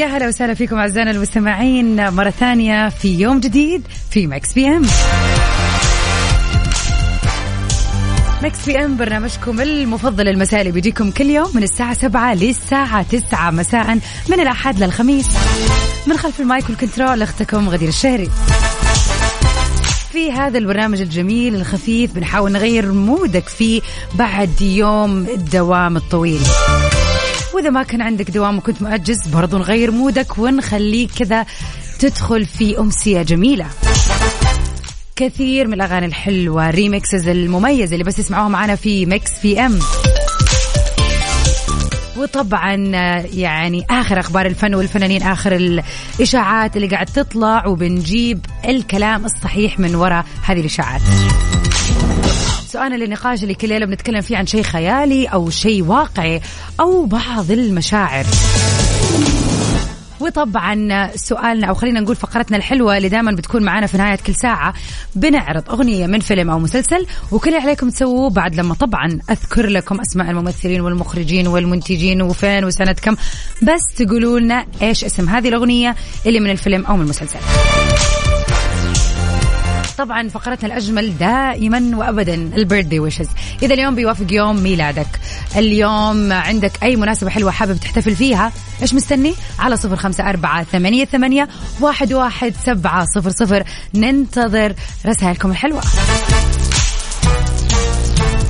يا هلا وسهلا فيكم أعزائنا المستمعين مرة ثانية في يوم جديد في Mix PM Mix PM برنامجكم المفضل المسائي بيجيكم كل يوم من الساعة 7 للساعة 9 مساء من الأحد للخميس. من خلف ال mic وال control أختكم غدير الشهري. في هذا البرنامج الجميل الخفيف بنحاول نغير mood ك فيه بعد يوم الدوام الطويل. وإذا ما كان عندك دوام وكنت مؤجز برضو نغير mood ك ونخليك كذا تدخل في أمسية جميلة. كثير من الأغاني الحلوة remixes المميزة اللي بس تسمعوها معنا في Mix FM وطبعا يعني آخر أخبار الفن والفنانين آخر الإشاعات اللي قاعد تطلع وبنجيب الكلام الصحيح من وراء هذه الإشاعات. سؤالنا للنقاش اللي كل ليلة بنتكلم فيه عن شيء خيالي أو شيء واقعي أو بعض المشاعر. وطبعا سؤالنا أو خلينا نقول فقرتنا الحلوة اللي دائما بتكون معنا في نهاية كل ساعة بنعرض أغنية من فيلم أو مسلسل وكل اللي عليكم تسووه بعد لما طبعا أذكر لكم أسماء الممثلين والمخرجين والمنتجين وفين وسنة كم بس تقولوا لنا إيش اسم هذه الأغنية اللي من الفيلم أو من المسلسل. طبعا فقرتنا الأجمل دائما وابدا البيرثدي ويشز. إذا اليوم بيوافق يوم ميلادك. اليوم عندك أي مناسبة حلوة حابب تحتفل فيها إيش مستني؟ على صفر خمسة أربعة ثمانية ثمانية واحد واحد سبعة صفر صفر. ننتظر رسائلكم الحلوة.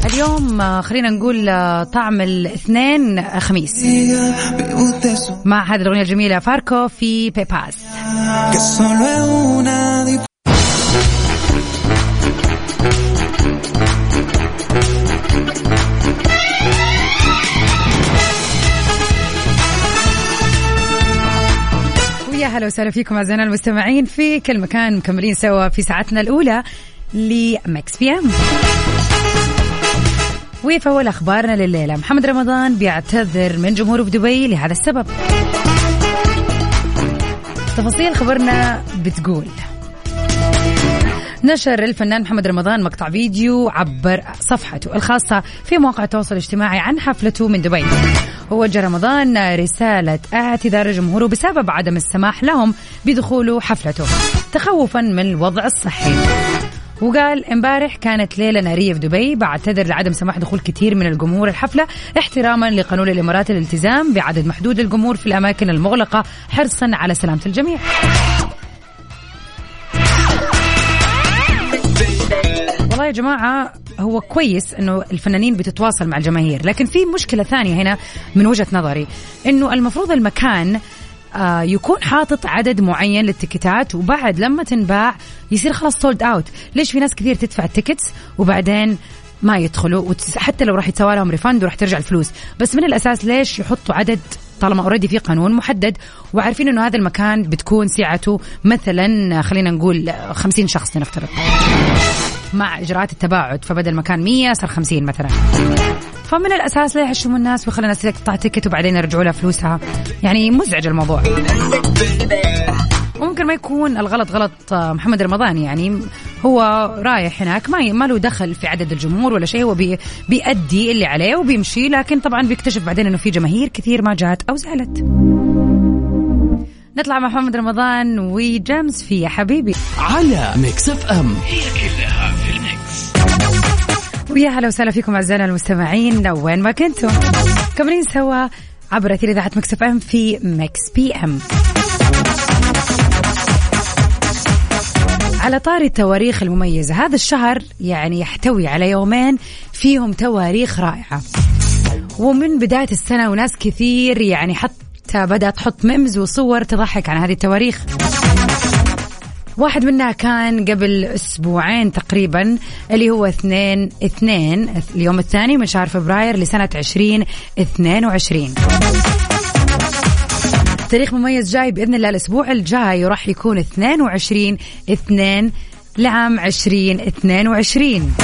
اليوم خلينا نقول طعم الاثنين خميس. مع هذه الأغنية الجميلة فاركو في بيباس. ويا هلا وسهلا فيكم أعزائنا المستمعين في كل مكان مكملين سوا في ساعتنا الأولى ل Mix PM وفي أول أخبارنا لليلة محمد رمضان بيعتذر من جمهوره في دبي لهذا السبب. تفاصيل خبرنا بتقول. نشر الفنان محمد رمضان مقطع فيديو عبر صفحته الخاصة في مواقع التواصل الاجتماعي عن حفلته من دبي. ووجه رمضان رسالة اعتذار جمهوره بسبب عدم السماح لهم بدخول حفلته. تخوفا من الوضع الصحي. وقال امبارح كانت ليلة نارية في دبي بعتذر لعدم سماح دخول كثير من الجمهور الحفلة احتراما لقانون الإمارات الالتزام بعدد محدود للجمهور في الأماكن المغلقة حرصا على سلامة الجميع. يا جماعة هو كويس إنه الفنانين بتتواصل مع الجماهير لكن في مشكلة ثانية هنا من وجهة نظري إنه المفروض المكان آه يكون حاطط عدد معين للتيكتات وبعد لما تنباع يصير خلاص sold out ليش في ناس كثير تدفع ال tickets وبعدين ما يدخلوا؟ حتى لو راح يتسوى لهم refund وراح ترجع الفلوس. بس من الأساس ليش يحطوا عدد طالما already في قانون محدد؟ وعارفين إنه هذا المكان بتكون سعته مثلا خلينا نقول 50 شخص لنفترض. مع إجراءات التباعد. فبدل ما كان 100 صار 50 مثلا. فمن الأساس لا يحمسوا الناس ويخلوا الناس تقطع ticket وبعدين يرجعوا لها فلوسها. يعني مزعج الموضوع. وممكن ما يكون الغلط غلط آه، محمد رمضان يعني هو رايح هناك ما ما له دخل في عدد الجمهور ولا شيء. هو بي بيأدي اللي عليه وبيمشي لكن طبعا بيكتشف بعدين إنه في جماهير كثير ما جات أو زعلت نطلع مع محمد رمضان وجيمس في يا حبيبي. على Mix FM. ويا هلا وسهلا فيكم أعزائنا المستمعين وين ما كنتم مكملين سوا عبر أثير إذاعة Mix FM في Mix PM. على طاري التواريخ المميزة هذا الشهر يعني يحتوي على يومين فيهم تواريخ رائعة. ومن بداية السنة وناس كثير يعني حتى بدأت تحط memes وصور تضحك عن هذه التواريخ. واحد منها كان قبل أسبوعين تقريبا اللي هو اثنين اثنين اليوم الثاني من شهر فبراير لسنة عشرين اثنين وعشرين. تاريخ مميز جاي بإذن الله الأسبوع الجاي وراح يكون 22 2 لعام 2022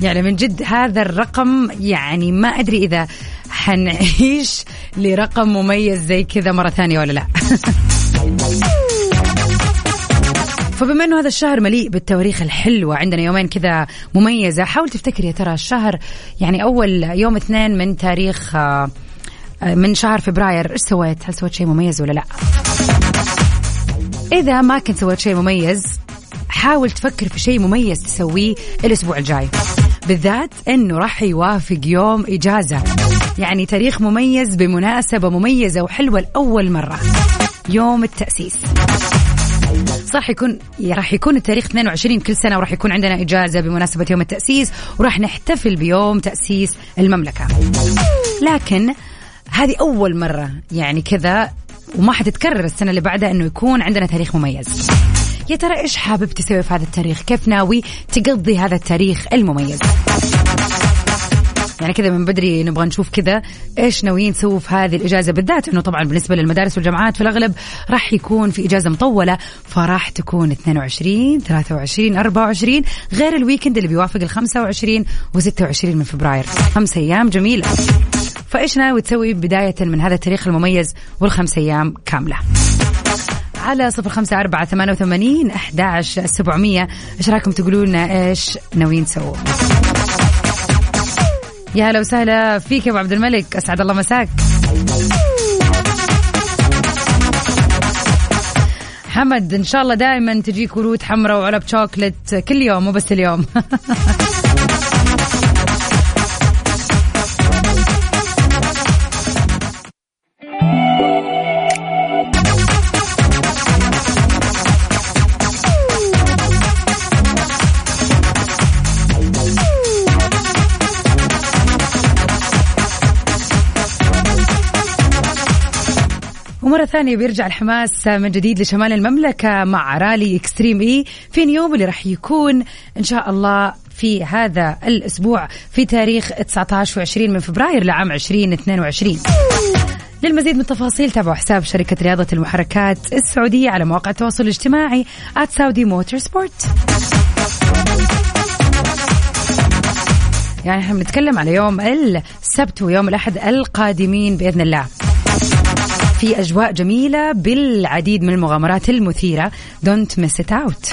يعني من جد هذا الرقم يعني ما أدري إذا حنعيش لرقم مميز زي كذا مرة ثانية ولا لا. فبما إنه هذا الشهر مليء بالتواريخ الحلوة عندنا يومين كذا مميزة حاول تفتكر يا ترى الشهر يعني أول يوم اثنين من تاريخ آه، من شهر فبراير إيش سويت؟ هل سويت شيء مميز ولا لا؟ إذا ما كنت سويت شيء مميز حاول تفكر في شيء مميز تسويه الأسبوع الجاي بالذات إنه راح يوافق يوم إجازة يعني تاريخ مميز بمناسبة مميزة وحلوة لأول مرة يوم التأسيس صح يكون راح يكون التاريخ 22 كل سنة وراح يكون عندنا إجازة بمناسبة يوم التأسيس وراح نحتفل بيوم تأسيس المملكة. لكن هذه أول مرة يعني كذا وما حتتكرر السنة اللي بعدها إنه يكون عندنا تاريخ مميز. يا ترى إيش حابب تسوي في هذا التاريخ؟ كيف ناوي تقضي هذا التاريخ المميز؟ يعني كذا من بدري نبغى نشوف كذا إيش ناويين تسووا في هذه الإجازة بالذات إنه طبعا بالنسبة للمدارس والجامعات في الأغلب راح يكون في إجازة مطولة فراح تكون 22 23 24 غير الويكند اللي بيوافق ال 25 و26 من فبراير. خمس أيام جميلة. فإيش ناوي تسوي بداية من هذا التاريخ المميز والخمس أيام كاملة؟ على صفر خمسة أربعة ثمانية وثمانين أحد سبعمية. إيش رايكم تقولوا لنا إيش ناويين تسووا؟ يا هلا وسهلا فيك يا أبو عبد الملك. أسعد الله مساك. حمد إن شاء الله دائما تجيك ورود حمراء وعلب شوكلت كل يوم مو بس اليوم. ومرة ثانية بيرجع الحماس من جديد لشمال المملكة مع رالي إكستريم إي. في اليوم اللي راح يكون إن شاء الله في هذا الأسبوع في تاريخ 19 و20 من فبراير لعام 2022 للمزيد من التفاصيل تابعوا حساب شركة رياضة المحركات السعودية على مواقع التواصل الاجتماعي @saudi motorsport. يعني إحنا بنتكلم على يوم السبت ويوم الأحد القادمين بإذن الله. في أجواء جميلة بالعديد من المغامرات المثيرة. don't miss it out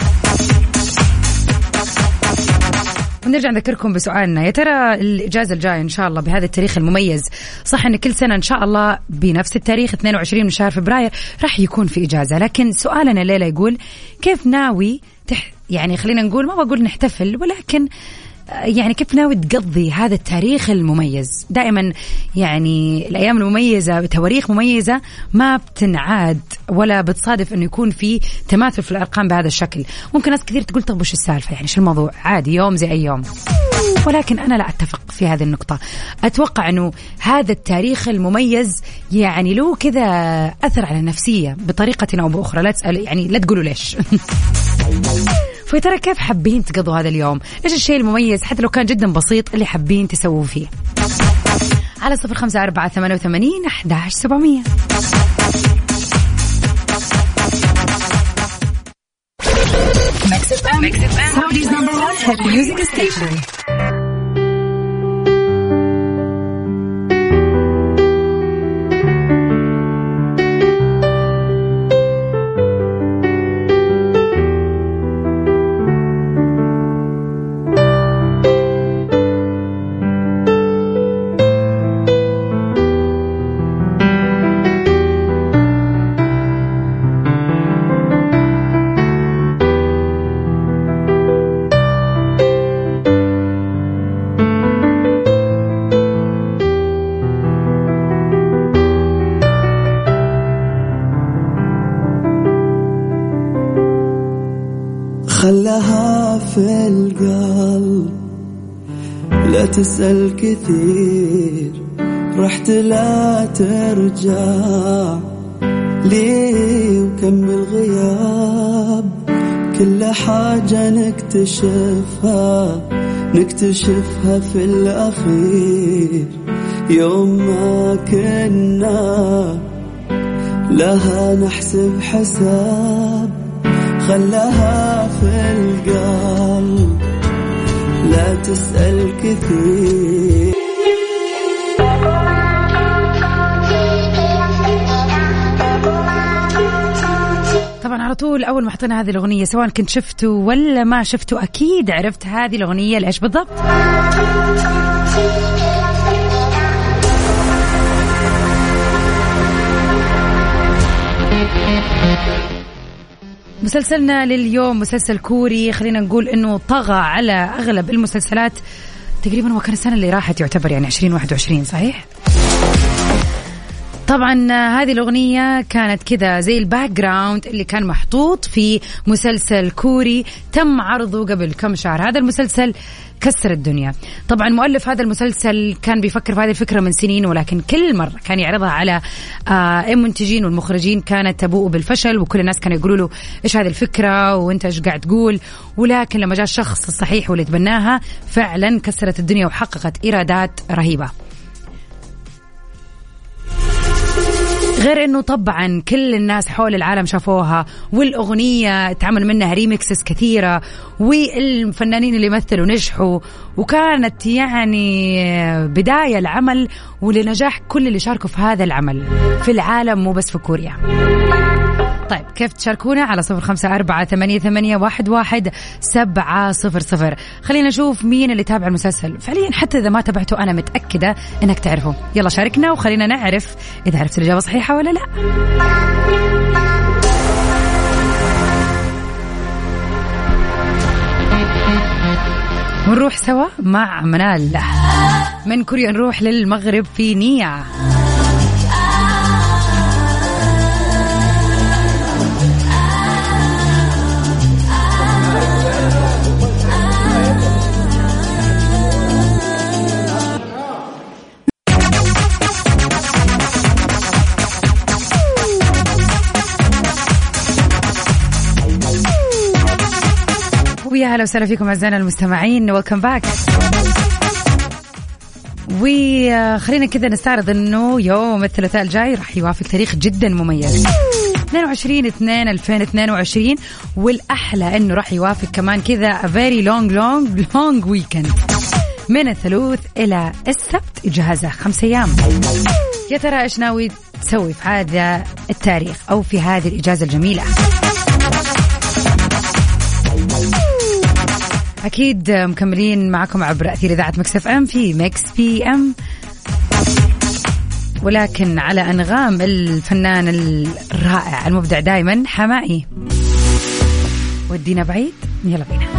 ونرجع نذكركم بسؤالنا. يا ترى الإجازة الجاية إن شاء الله بهذا التاريخ المميز صح أن كل سنة إن شاء الله بنفس التاريخ 22 من شهر فبراير راح يكون في إجازة. لكن سؤالنا الليلة يقول كيف ناوي تح يعني خلينا نقول ما بقول نحتفل ولكن يعني كيف ناوي تقضي هذا التاريخ المميز؟ دائما يعني الأيام المميزة بتواريخ مميزة ما بتنعاد ولا بتصادف أنه يكون في تماثل في الأرقام بهذا الشكل. ممكن ناس كثير تقول طب وش السالفة؟ يعني شو الموضوع؟ عادي يوم زي أي يوم. ولكن أنا لا أتفق في هذه النقطة. أتوقع أنه هذا التاريخ المميز يعني له كذا أثر على النفسية بطريقة أو بأخرى. لا تسأل يعني لا تقولوا ليش. فيا ترى كيف حابين تقضوا هذا اليوم؟ إيش الشيء المميز؟ حتى لو كان جدا بسيط اللي حابين تسووا فيه؟ على صفر خمسة أربعة ثمانية وثمانين أحداش سبعمية. تسأل كثير رحت لا ترجع. ليه وكم الغياب؟ كل حاجة نكتشفها نكتشفها في الأخير. يوم ما كنا لها نحسب حساب خلاها في القلب. لا تسأل كثير. طبعا على طول أول ما حطينا هذه الأغنية سواء كنت شفته ولا ما شفته أكيد عرفت هذه الأغنية. لإيش بالضبط؟ مسلسلنا لليوم مسلسل كوري خلينا نقول إنه طغى على أغلب المسلسلات تقريبا هو كان السنة اللي راحت يعتبر يعني 2021 صحيح؟ طبعا هذه الأغنية كانت كذا زي ال background اللي كان محطوط في مسلسل كوري تم عرضه قبل كم شهر. هذا المسلسل كسر الدنيا. طبعا مؤلف هذا المسلسل كان بيفكر في هذه الفكرة من سنين ولكن كل مرة كان يعرضها على آه المنتجين والمخرجين كانت تبوء بالفشل وكل الناس كانوا يقولوا له إيش هذه الفكرة؟ وأنت إيش قاعد تقول؟ ولكن لما جاء الشخص الصحيح واللي تبناها فعلا كسرت الدنيا وحققت إيرادات رهيبة. غير إنه طبعا كل الناس حول العالم شافوها والأغنية اتعمل منها ريمكسز كثيرة والفنانين اللي مثلوا نجحوا وكانت يعني بداية العمل ولنجاح كل اللي شاركوا في هذا العمل في العالم مو بس في كوريا. طيب كيف تشاركونا على صفر خمسة أربعة ثمانية, ثمانية واحد, واحد سبعة صفر صفر. خلينا نشوف مين اللي تابع المسلسل. فعليا حتى إذا ما تابعته أنا متأكدة إنك تعرفه. يلا شاركنا وخلينا نعرف إذا عرفت الإجابة صحيحة ولا لا. ونروح سوا مع منال. من كوريا نروح للمغرب في نية. ويا هلا وسهلا فيكم أعزائنا المستمعين. ويلكم باك وخلينا كذا نستعرض إنه يوم الثلاثاء الجاي راح يوافق تاريخ جدا مميز. 22 2 2022 والأحلى إنه راح يوافق كمان كذا very long long long weekend. من الثلاث إلى السبت إجازة خمس أيام. يا ترى إيش ناوي تسوي في هذا التاريخ أو في هذه الإجازة الجميلة؟ أكيد مكملين معكم عبر أثير إذاعة Mix FM في Mix PM. ولكن على أنغام الفنان الرائع المبدع دائما حماقي وديني بعيد. يلا بينا.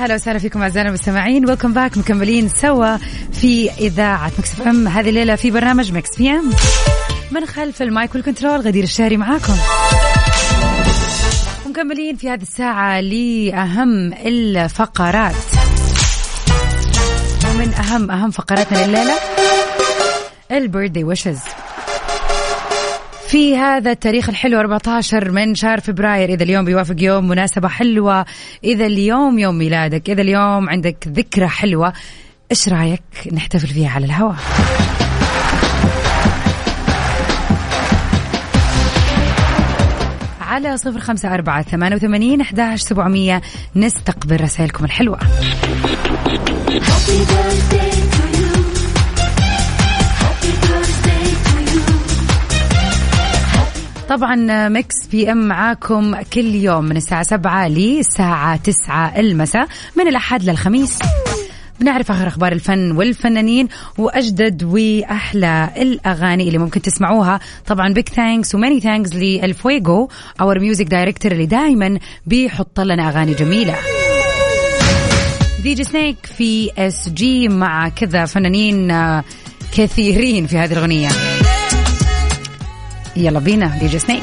هلا وسهلا فيكم أعزائنا المستمعين. welcome back مكملين سوا في إذاعة Mix FM. هذه الليلة في برنامج Mix PM. من خلف المايك وال control غدير الشهري معاكم. ومكملين في هذه الساعة لأهم الفقرات. ومن أهم أهم فقراتنا لليلة ال birthday wishes. في هذا التاريخ الحلو 14 من شهر فبراير. إذا اليوم بيوافق يوم مناسبة حلوة. إذا اليوم يوم ميلادك. إذا اليوم عندك ذكرى حلوة إيش رأيك نحتفل فيها على الهواء؟ على صفر خمسة أربعة ثمانية وثمانين أحداش سبعمية. نستقبل رسائلكم الحلوة. طبعا Mix PM معاكم كل يوم من الساعة 7 للساعة 9 المساء من الأحد للخميس. بنعرف آخر أخبار الفن والفنانين وأجدد وأحلى الأغاني اللي ممكن تسمعوها. طبعا big thanks و many thanks للفويجو our music director اللي دائما بيحط لنا أغاني جميلة. DJ Snake في اس جي مع كذا فنانين آه، كثيرين في هذه الأغنية. يلا بينا DJ Snake.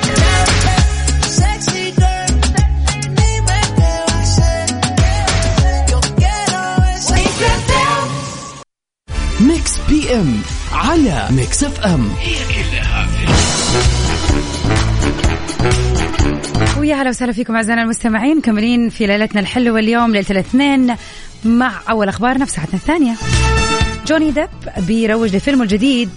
Mix PM على Mix FM. هي كلها في ويا هلا وسهلا فيكم أعزائنا المستمعين مكملين في ليلتنا الحلوة اليوم ليلة الاثنين مع أول أخبار في ساعتنا الثانية. جوني ديب بيروج لفيلمه الجديد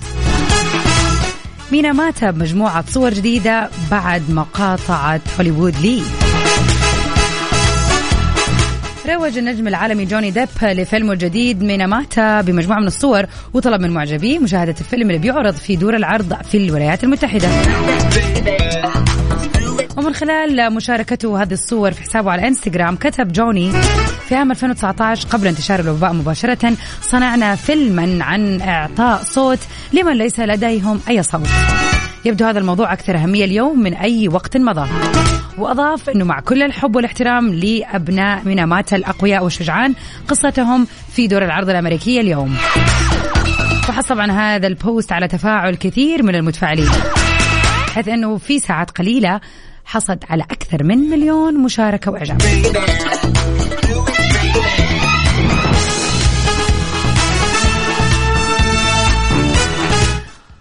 ميناماتا بمجموعة صور جديدة بعد مقاطعة هوليوود له. روج النجم العالمي جوني ديب لفيلمه الجديد ميناماتا بمجموعة من الصور وطلب من معجبيه مشاهدة الفيلم اللي بيعرض في دور العرض في الولايات المتحدة. ومن خلال مشاركته هذه الصور في حسابه على إنستغرام كتب جوني في عام 2019 قبل انتشار الوباء مباشرة صنعنا فيلما عن إعطاء صوت لمن ليس لديهم أي صوت. يبدو هذا الموضوع أكثر أهمية اليوم من أي وقت مضى. وأضاف أنه مع كل الحب والاحترام لأبناء ميناماتا الأقوياء والشجعان قصتهم في دور العرض الأمريكية اليوم. وحصل طبعا هذا ال post على تفاعل كثير من المتفاعلين حيث أنه في ساعات قليلة حصد على أكثر من مليون مشاركة وإعجاب.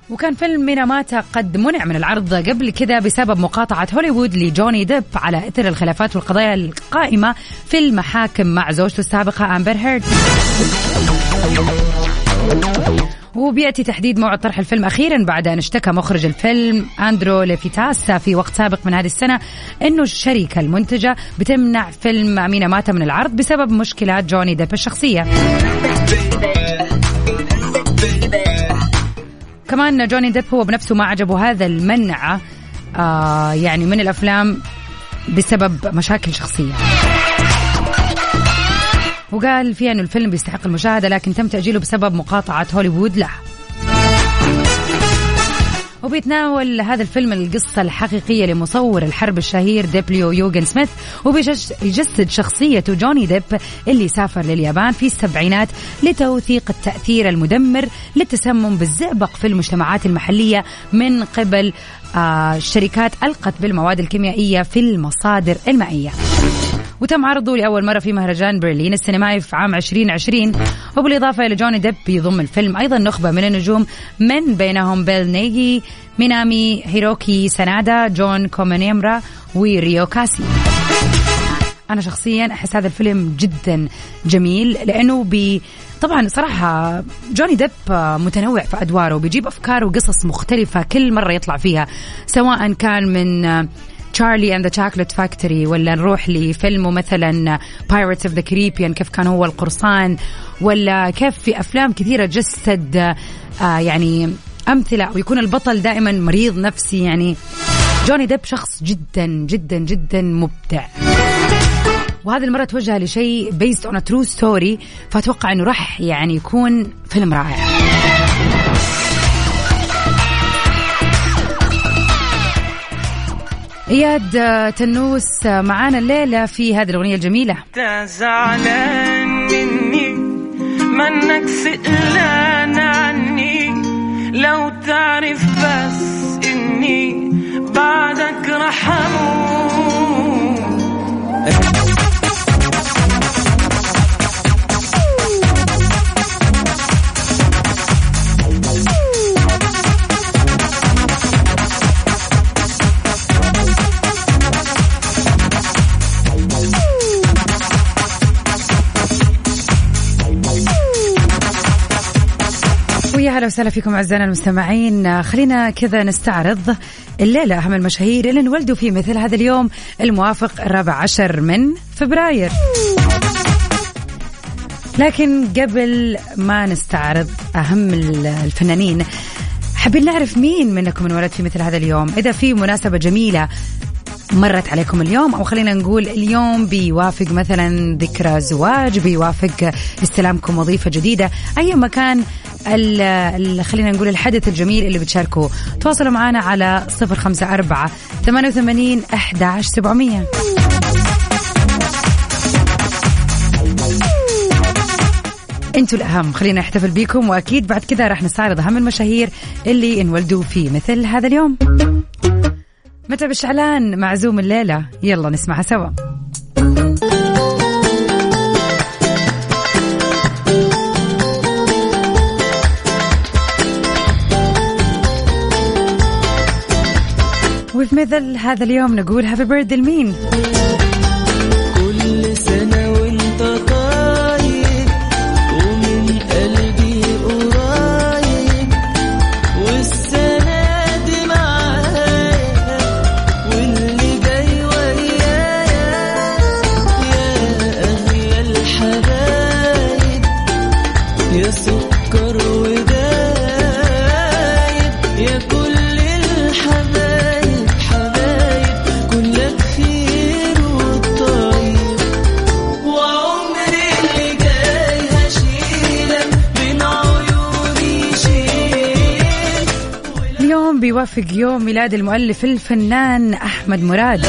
وكان فيلم ميناماتا قد منع من العرض قبل كذا بسبب مقاطعة هوليوود لجوني ديب على إثر الخلافات والقضايا القائمة في المحاكم مع زوجته السابقة أمبر هيرد. وبيأتي تحديد موعد طرح الفيلم أخيرا بعد أن اشتكى مخرج الفيلم أندرو ليفيتاس في وقت سابق من هذه السنة أنه الشركة المنتجة بتمنع فيلم ميناماتا من العرض بسبب مشكلات جوني ديب الشخصية. كمان جوني ديب هو بنفسه ما عجبه هذا المنع آه يعني من الأفلام بسبب مشاكل شخصية. وقال فيها انه الفيلم بيستحق المشاهدة لكن تم تأجيله بسبب مقاطعة هوليوود له. وبيتناول هذا الفيلم القصة الحقيقية لمصور الحرب الشهير دبليو يوجين سميث وبيجسد شخصية جوني ديب اللي سافر لليابان في السبعينات لتوثيق التأثير المدمر للتسمم بالزئبق في المجتمعات المحلية من قبل آه الشركات ألقت بالمواد الكيميائية في المصادر المائية. وتم عرضه لأول مرة في مهرجان برلين السينمائي في عام 2020 وبالإضافة إلى جوني ديب يضم الفيلم أيضا نخبة من النجوم من بينهم بيل نيجي مينامي هيروكي سانادا جون كومانيمرا وريو كاسي. أنا شخصيا أحس هذا الفيلم جدا جميل لأنه بي طبعا صراحة جوني ديب متنوع في أدواره بيجيب أفكار وقصص مختلفة كل مرة يطلع فيها سواء كان من Charlie and the Chocolate Factory ولا نروح لفيلمه مثلا Pirates of the Caribbean كيف كان هو القرصان؟ ولا كيف في أفلام كثيرة جسد آه يعني أمثلة ويكون البطل دائما مريض نفسي يعني جوني ديب شخص جدا جدا جدا مبدع. وهذه المرة توجه لشيء based on true story فأتوقع إنه راح يعني يكون فيلم رائع. إياد طنوس معانا الليلة في هذه الأغنية الجميلة. زعلان مني منك سئلان عني. لو تعرف وسهلا فيكم أعزائنا المستمعين. خلينا كذا نستعرض الليلة أهم المشاهير اللي انولدوا في مثل هذا اليوم الموافق الرابع عشر من فبراير. لكن قبل ما نستعرض أهم الفنانين حابين نعرف مين منكم انولد في مثل هذا اليوم؟ إذا في مناسبة جميلة مرت عليكم اليوم أو خلينا نقول اليوم بيوافق مثلا ذكرى زواج بيوافق استلامكم وظيفة جديدة أي مكان خلينا نقول الحدث الجميل اللي بتشاركوه. تواصلوا معنا على 054 88 11700 أنتوا الأهم خلينا نحتفل بيكم وأكيد بعد كذا راح نستعرض أهم المشاهير اللي انولدوا في مثل هذا اليوم. متى بالشعلان معزوم الليلة يلا نسمعها سوا. مثل هذا اليوم نقول هابي بيرثدي لمين؟ بيوافق يوم ميلاد المؤلف الفنان أحمد مراد.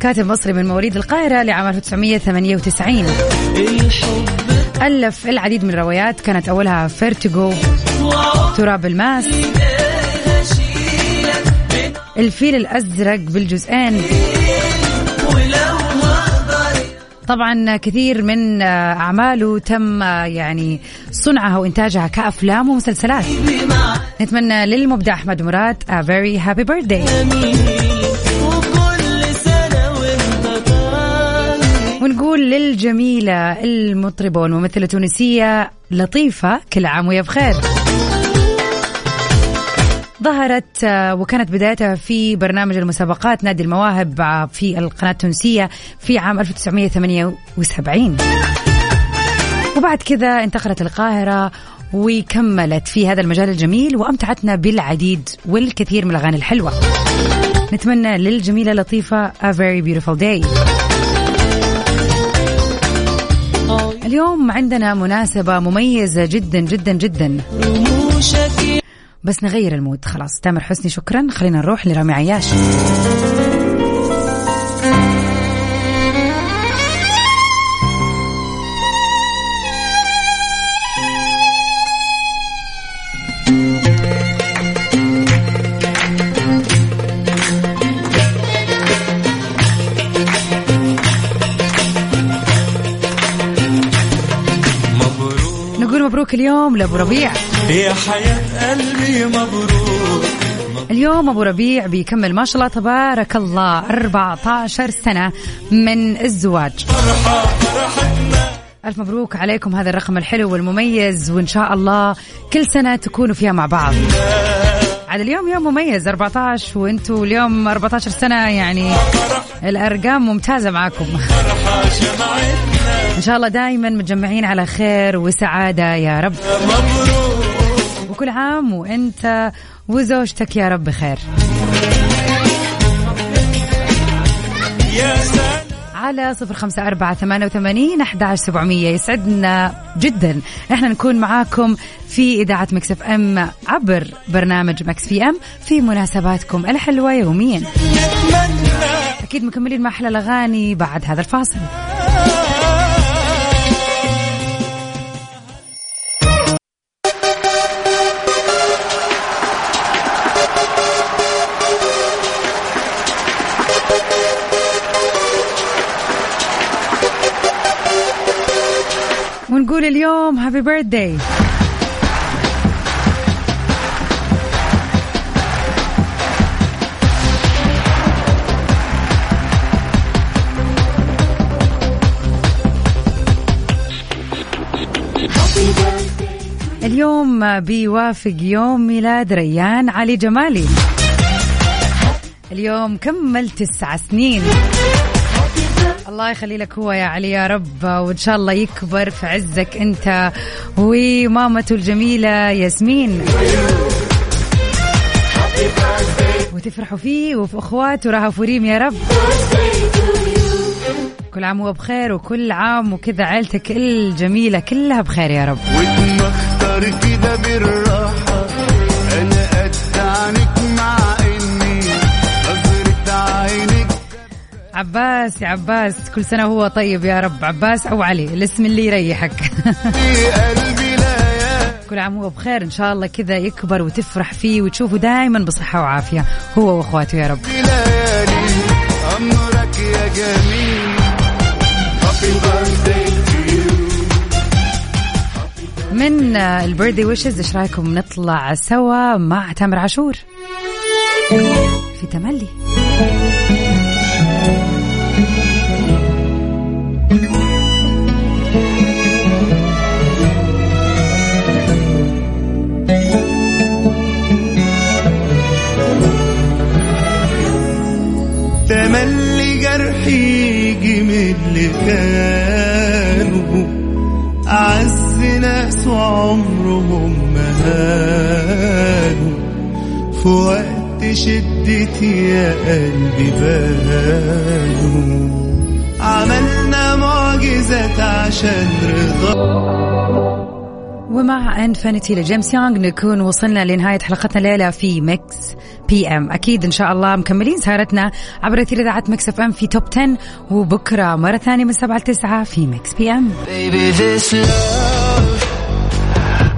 كاتب مصري من مواليد القاهرة لعام 1998 الحب ألف العديد من الروايات كانت أولها فيرتيجو تراب الماس الفيل الأزرق بالجزئين. طبعا كثير من أعماله تم يعني صنعها وإنتاجها كأفلام ومسلسلات. نتمنى للمبدع أحمد مراد a very happy birthday. ونقول للجميلة المطربة والممثلة التونسية لطيفة كل عام وهي بخير. ظهرت آه، وكانت بدايتها في برنامج المسابقات نادي المواهب آه، في القناة التونسية في عام 1978 وبعد كذا انتقلت القاهرة وكملت في هذا المجال الجميل وأمتعتنا بالعديد والكثير من الأغاني الحلوة. نتمنى للجميلة لطيفة a very beautiful day. اليوم عندنا مناسبة مميزة جدا جدا جدا. بس نغير المود خلاص. تامر حسني شكرا. خلينا نروح لرامي عياش. اليوم لأبو ربيع. يا حياة قلبي مبروك. اليوم أبو ربيع بيكمل ما شاء الله تبارك الله. 14 سنة من الزواج. ألف مبروك عليكم. هذا الرقم الحلو والمميز وإن شاء الله كل سنة تكونوا فيها مع بعض. عاد اليوم يوم مميز 14 وإنتوا اليوم 14 سنة. يعني الأرقام ممتازة معاكم. إن شاء الله دائما متجمعين على خير وسعادة يا رب. وكل عام وإنت وزوجتك يا رب بخير على صفر خمسة أربعة ثمانية وثمانين أحد سبعمية. يسعدنا جدا. إحنا نكون معاكم في إذاعة Mix FM عبر برنامج Mix PM في مناسباتكم الحلوة يوميا. أكيد مكملين مع أحلى الأغاني بعد هذا الفاصل. ونقول اليوم هابي بيرثداي اليوم بيوافق يوم ميلاد ريان علي جمالي. اليوم كمل تسع سنين. الله يخلي لك هو يا علي يا رب وإن شاء الله يكبر في عزك أنت ومامته الجميلة ياسمين. وتفرحوا فيه وفي أخواته رهف وريم يا رب. كل عام وهو بخير وكل عام وكذا عيلتك الجميلة كلها بخير يا رب. كده بالراحة أنا قد عنك مع عباس يا عباس كل سنة وهو طيب يا رب. عباس أو علي الاسم اللي يريحك. في قلبي ليالي كل عام وهو بخير إن شاء الله كذا يكبر وتفرح فيه وتشوفه دائما بصحة وعافية هو وأخواته يا رب. أمرك يا جميل من البيرثدي ويشز إيش رأيكم نطلع سوا مع تامر عاشور؟ في تملي. شدتي يا قلبي بانوا عملنا معجزات عشان رضا. ومع Infinity ل James Young نكون وصلنا لنهاية حلقتنا الليلة في Mix PM أكيد إن شاء الله مكملين سهرتنا عبر أثير إذاعة Mix FM في Top 10 وبكرة مرة ثانية من 7 ل 9 في Mix PM Baby this love